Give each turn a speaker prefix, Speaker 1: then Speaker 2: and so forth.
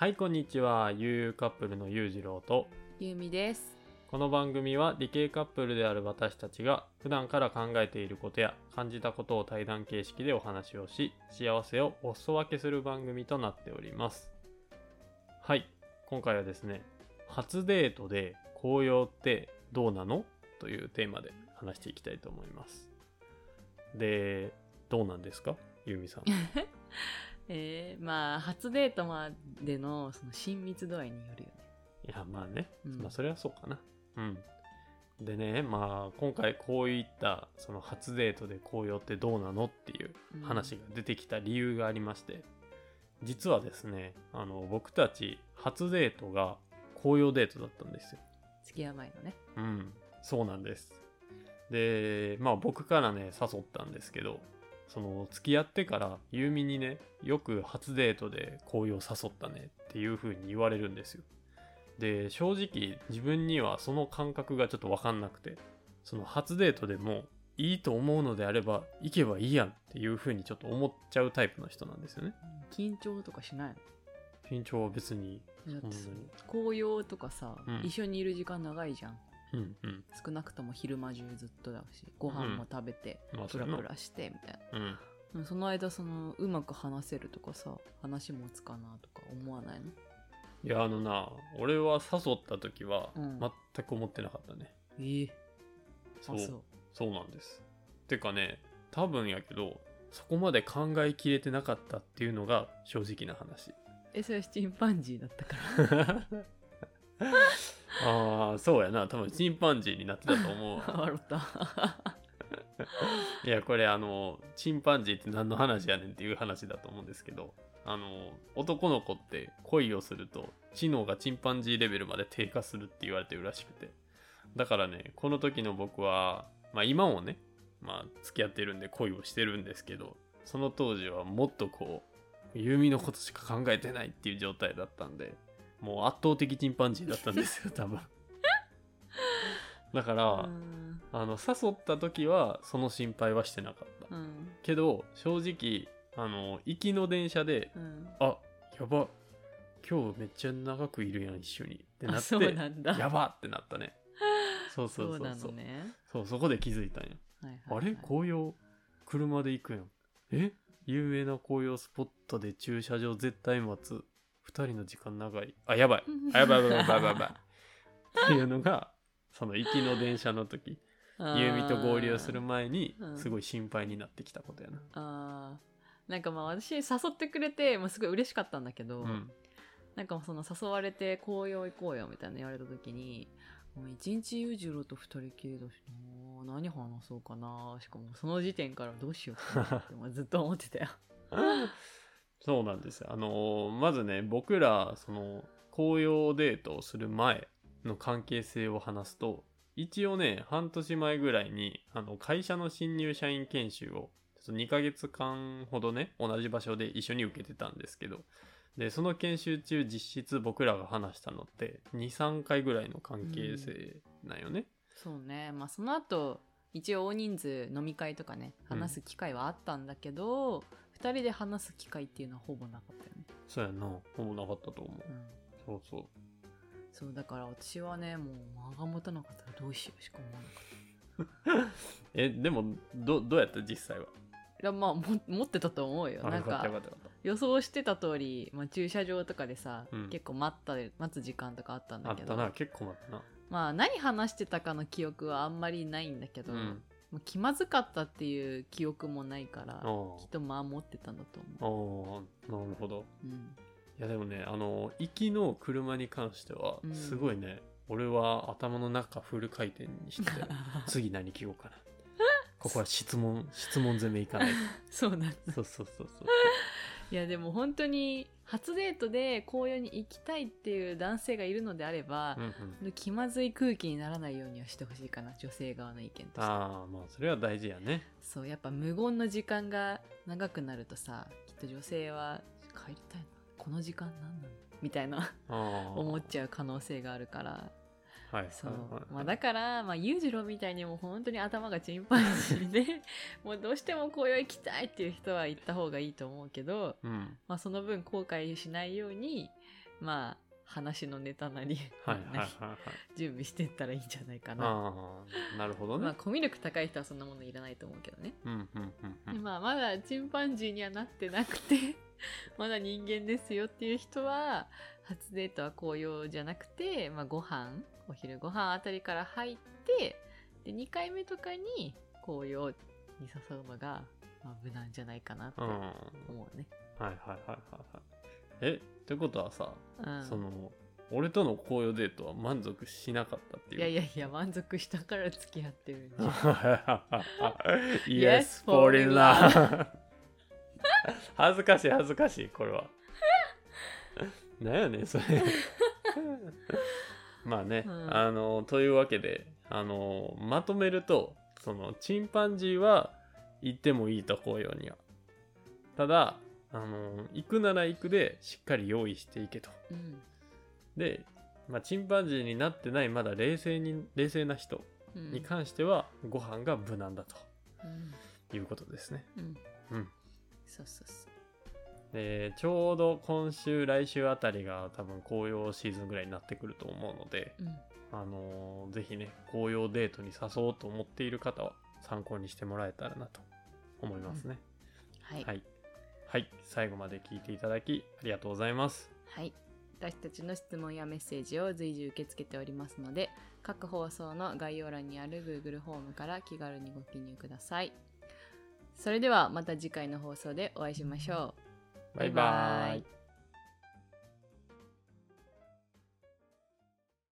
Speaker 1: はいこんにちは。ゆうカップルのゆうじろうと。
Speaker 2: ゆうみです。
Speaker 1: この番組は理系カップルである私たちが普段から考えていることや感じたことを対談形式でお話をし幸せをお裾分けする番組となっております。はい今回はですね初デートで紅葉ってどうなの？というテーマで話していきたいと思います。でどうなんですか？ゆうみさん
Speaker 2: えー、まあ初デートまでのその親密度合いによるよね。
Speaker 1: いやまあね、
Speaker 2: うん。
Speaker 1: まあそれはそうかな。うん。でねまあ今回こういったその初デートで紅葉ってどうなのっていう
Speaker 2: うん。
Speaker 1: 話が出てきた理由がありまして、実はですねあの僕たち初デートが紅葉デートだったんですよ。
Speaker 2: 付き合う前のね。
Speaker 1: うん。そうなんです。でまあ僕からね誘ったんですけどその付き合ってからユーミにねよく初デートで紅葉誘ったねっていう風に言われるんですよ。で正直自分にはその感覚がちょっと分かんなくてその初デートでもいいと思うのであれば行けばいいやんっていう風にちょっと思っちゃうタイプの人なんですよね。
Speaker 2: 緊張とかしない
Speaker 1: 緊張は別に
Speaker 2: のだってさ
Speaker 1: そ
Speaker 2: 紅葉とかさ、
Speaker 1: うん。
Speaker 2: 一緒にいる時間長いじゃん。
Speaker 1: うんうん。
Speaker 2: 少なくとも昼間中ずっとだし、ご飯も食べて、
Speaker 1: まあ
Speaker 2: プラプラしてみたいな。
Speaker 1: うん。
Speaker 2: うんその間そのうまく話せるとかさ、話もつかなとか思わないの？
Speaker 1: いやあのな俺は誘った時は
Speaker 2: うん。
Speaker 1: 全く思ってなかったね、
Speaker 2: ええ。
Speaker 1: そう。
Speaker 2: あそう。
Speaker 1: そうなんです。てかね多分やけどそこまで考えきれてなかったっていうのが正直な話。
Speaker 2: え、それはチンパンジーだったから。
Speaker 1: ああそうやな。多分チンパンジーになってたと思うわ。
Speaker 2: 笑った。
Speaker 1: いやこれあのチンパンジーって何の話やねんっていう話だと思うんですけどあの男の子って恋をすると知能がチンパンジーレベルまで低下するって言われてるらしくて。だからねこの時の僕はまあ今もねまあ付き合ってるんで恋をしてるんですけどその当時はもっとこうユーミのことしか考えてないっていう状態だったんでもう圧倒的チンパンジーだったんですよ 多分。だから、
Speaker 2: うん。
Speaker 1: あの誘った時はその心配はしてなかった、
Speaker 2: うん。
Speaker 1: けど正直あの行きの電車で
Speaker 2: うん。
Speaker 1: あやば今日めっちゃ長くいるやん一緒にってな
Speaker 2: あ
Speaker 1: って。やばってなったね。そうそ
Speaker 2: そう
Speaker 1: そう。そう
Speaker 2: のね。
Speaker 1: そうそこで気づいたんや、
Speaker 2: はいはいはい。
Speaker 1: あれ？紅葉？車で行くやん。え？有名な紅葉スポットで駐車場絶対待つ2人の時間長い。あやばい。あやばいやばいやばいやばいっていうのがその行きの電車の時。ユー。ミと合流する前に
Speaker 2: うん。
Speaker 1: すごい心配になってきたことやな。
Speaker 2: あー。なんかまあ私誘ってくれて、まあ、すごい嬉しかったんだけど、
Speaker 1: うん。
Speaker 2: なんかその誘われて紅葉行こうよみたいな言われた時にもう一日裕次郎と二人きりだしな何話そうかな。しかもその時点からどうしようかなってまあずっと思ってたよ
Speaker 1: そうなんです。あのまずね、僕ら、その、紅葉デートをする前の関係性を話すと、一応ね、半年前ぐらいに、あの、会社の新入社員研修を、ちょっと2ヶ月間ほどね、同じ場所で一緒に受けてたんですけど、で、その研修中、実質僕らが話したのって、2、3回ぐらいの関係性なんよね。
Speaker 2: そうねまあその後一応大人数飲み会とかね話す機会はあったんだけど、二人で話す機会っていうのはほぼなかったよね、
Speaker 1: そうやな。ほぼなかったと思う。
Speaker 2: うん、
Speaker 1: そうそう。
Speaker 2: そうだから私はねもう間が持たなかったらどうしようしか思わなかった。
Speaker 1: え、でも、ど、どうやった？実際は。
Speaker 2: いやまあも持ってたと思うよ。なん
Speaker 1: か。
Speaker 2: 予想してた通り、まあ、駐車場とかでさ、
Speaker 1: うん。
Speaker 2: 結構待った待つ時間とかあったん
Speaker 1: あ
Speaker 2: だけど。
Speaker 1: ったな。結構待ったな。
Speaker 2: まあ何話してたかの記憶はあんまりないんだけど、
Speaker 1: うん
Speaker 2: 気まずかったっていう記憶もないから
Speaker 1: あ
Speaker 2: きっとまあ持ってたんだと
Speaker 1: あ
Speaker 2: 思
Speaker 1: あなるほど。
Speaker 2: う、うん、
Speaker 1: いやでもねあの行きの車に関しては
Speaker 2: うん。
Speaker 1: すごいね、俺は頭の中フル回転にして 次何聞こうかな。ここは質問質問攻めいかない
Speaker 2: そうなんだ。
Speaker 1: とそうそうそうそう
Speaker 2: いやでも本当に初デートで紅葉に行きたいっていう男性がいるのであれば
Speaker 1: うんう、ん。
Speaker 2: 気まずい空気にならないようにはしてほしいかな女性側の意見として。
Speaker 1: ああまあそれは大事やね。
Speaker 2: そうやっぱ無言の時間が長くなるとさきっと女性は帰りたいなこの時間何なのみたいな。思っちゃう可能性があるから
Speaker 1: はい。
Speaker 2: そう。まあ、だから、まあ、裕次郎みたいにもう本当に頭がチンパンジーで もうどうしても紅葉行きたいっていう人は行った方がいいと思うけど、
Speaker 1: うん。
Speaker 2: まあ、その分後悔しないようにまあ話のネタなり、
Speaker 1: はいはいはいはい
Speaker 2: 準備してったらいいんじゃないかな。
Speaker 1: なるほどね、
Speaker 2: まあコミュ力高い人はそんなものいらないと思うけどね。
Speaker 1: うんうんうんうん
Speaker 2: でまあまだチンパンジーにはなってなくて まだ人間ですよっていう人は初デートは紅葉じゃなくて、まあ、ご飯お昼ご飯あたりから入ってで2回目とかに紅葉に誘うのが、まあ、無難じゃないかなって
Speaker 1: うん
Speaker 2: 思
Speaker 1: は
Speaker 2: うね。
Speaker 1: いはいはいはいはいえってことはさ、
Speaker 2: うん、
Speaker 1: その俺との紅葉デートは満足しなかったっていう。
Speaker 2: いやいやいや満足したから付き合ってる
Speaker 1: Yes, fall in love 恥ずかしい恥ずかしいこれは。なんやねんそれ。まあね、
Speaker 2: うん。
Speaker 1: あのというわけであのまとめるとそのチンパンジーは行ってもいいと紅葉には。ただあの行くなら行くでしっかり用意していけと。
Speaker 2: うん。
Speaker 1: で、まあ、チンパンジーになってないまだ冷静に冷静な人
Speaker 2: うん。
Speaker 1: に関してはご飯が無難だ
Speaker 2: うん。
Speaker 1: ということですね。
Speaker 2: うん。
Speaker 1: うん。
Speaker 2: そうそうそう。
Speaker 1: でちょうど今週来週あたりが多分紅葉シーズンぐらいになってくると思うので、
Speaker 2: うん。
Speaker 1: あのーぜひね紅葉デートに誘おうと思っている方は参考にしてもらえたらなと思いますね。
Speaker 2: はい、
Speaker 1: はい、はい、最後まで聞いていただきありがとうございます。
Speaker 2: はい。私たちの質問やメッセージを随時受け付けておりますので、各放送の概要欄にある Google フォームから気軽にご記入ください。それではまた次回の放送でお会いしましょう。
Speaker 1: バイバイ。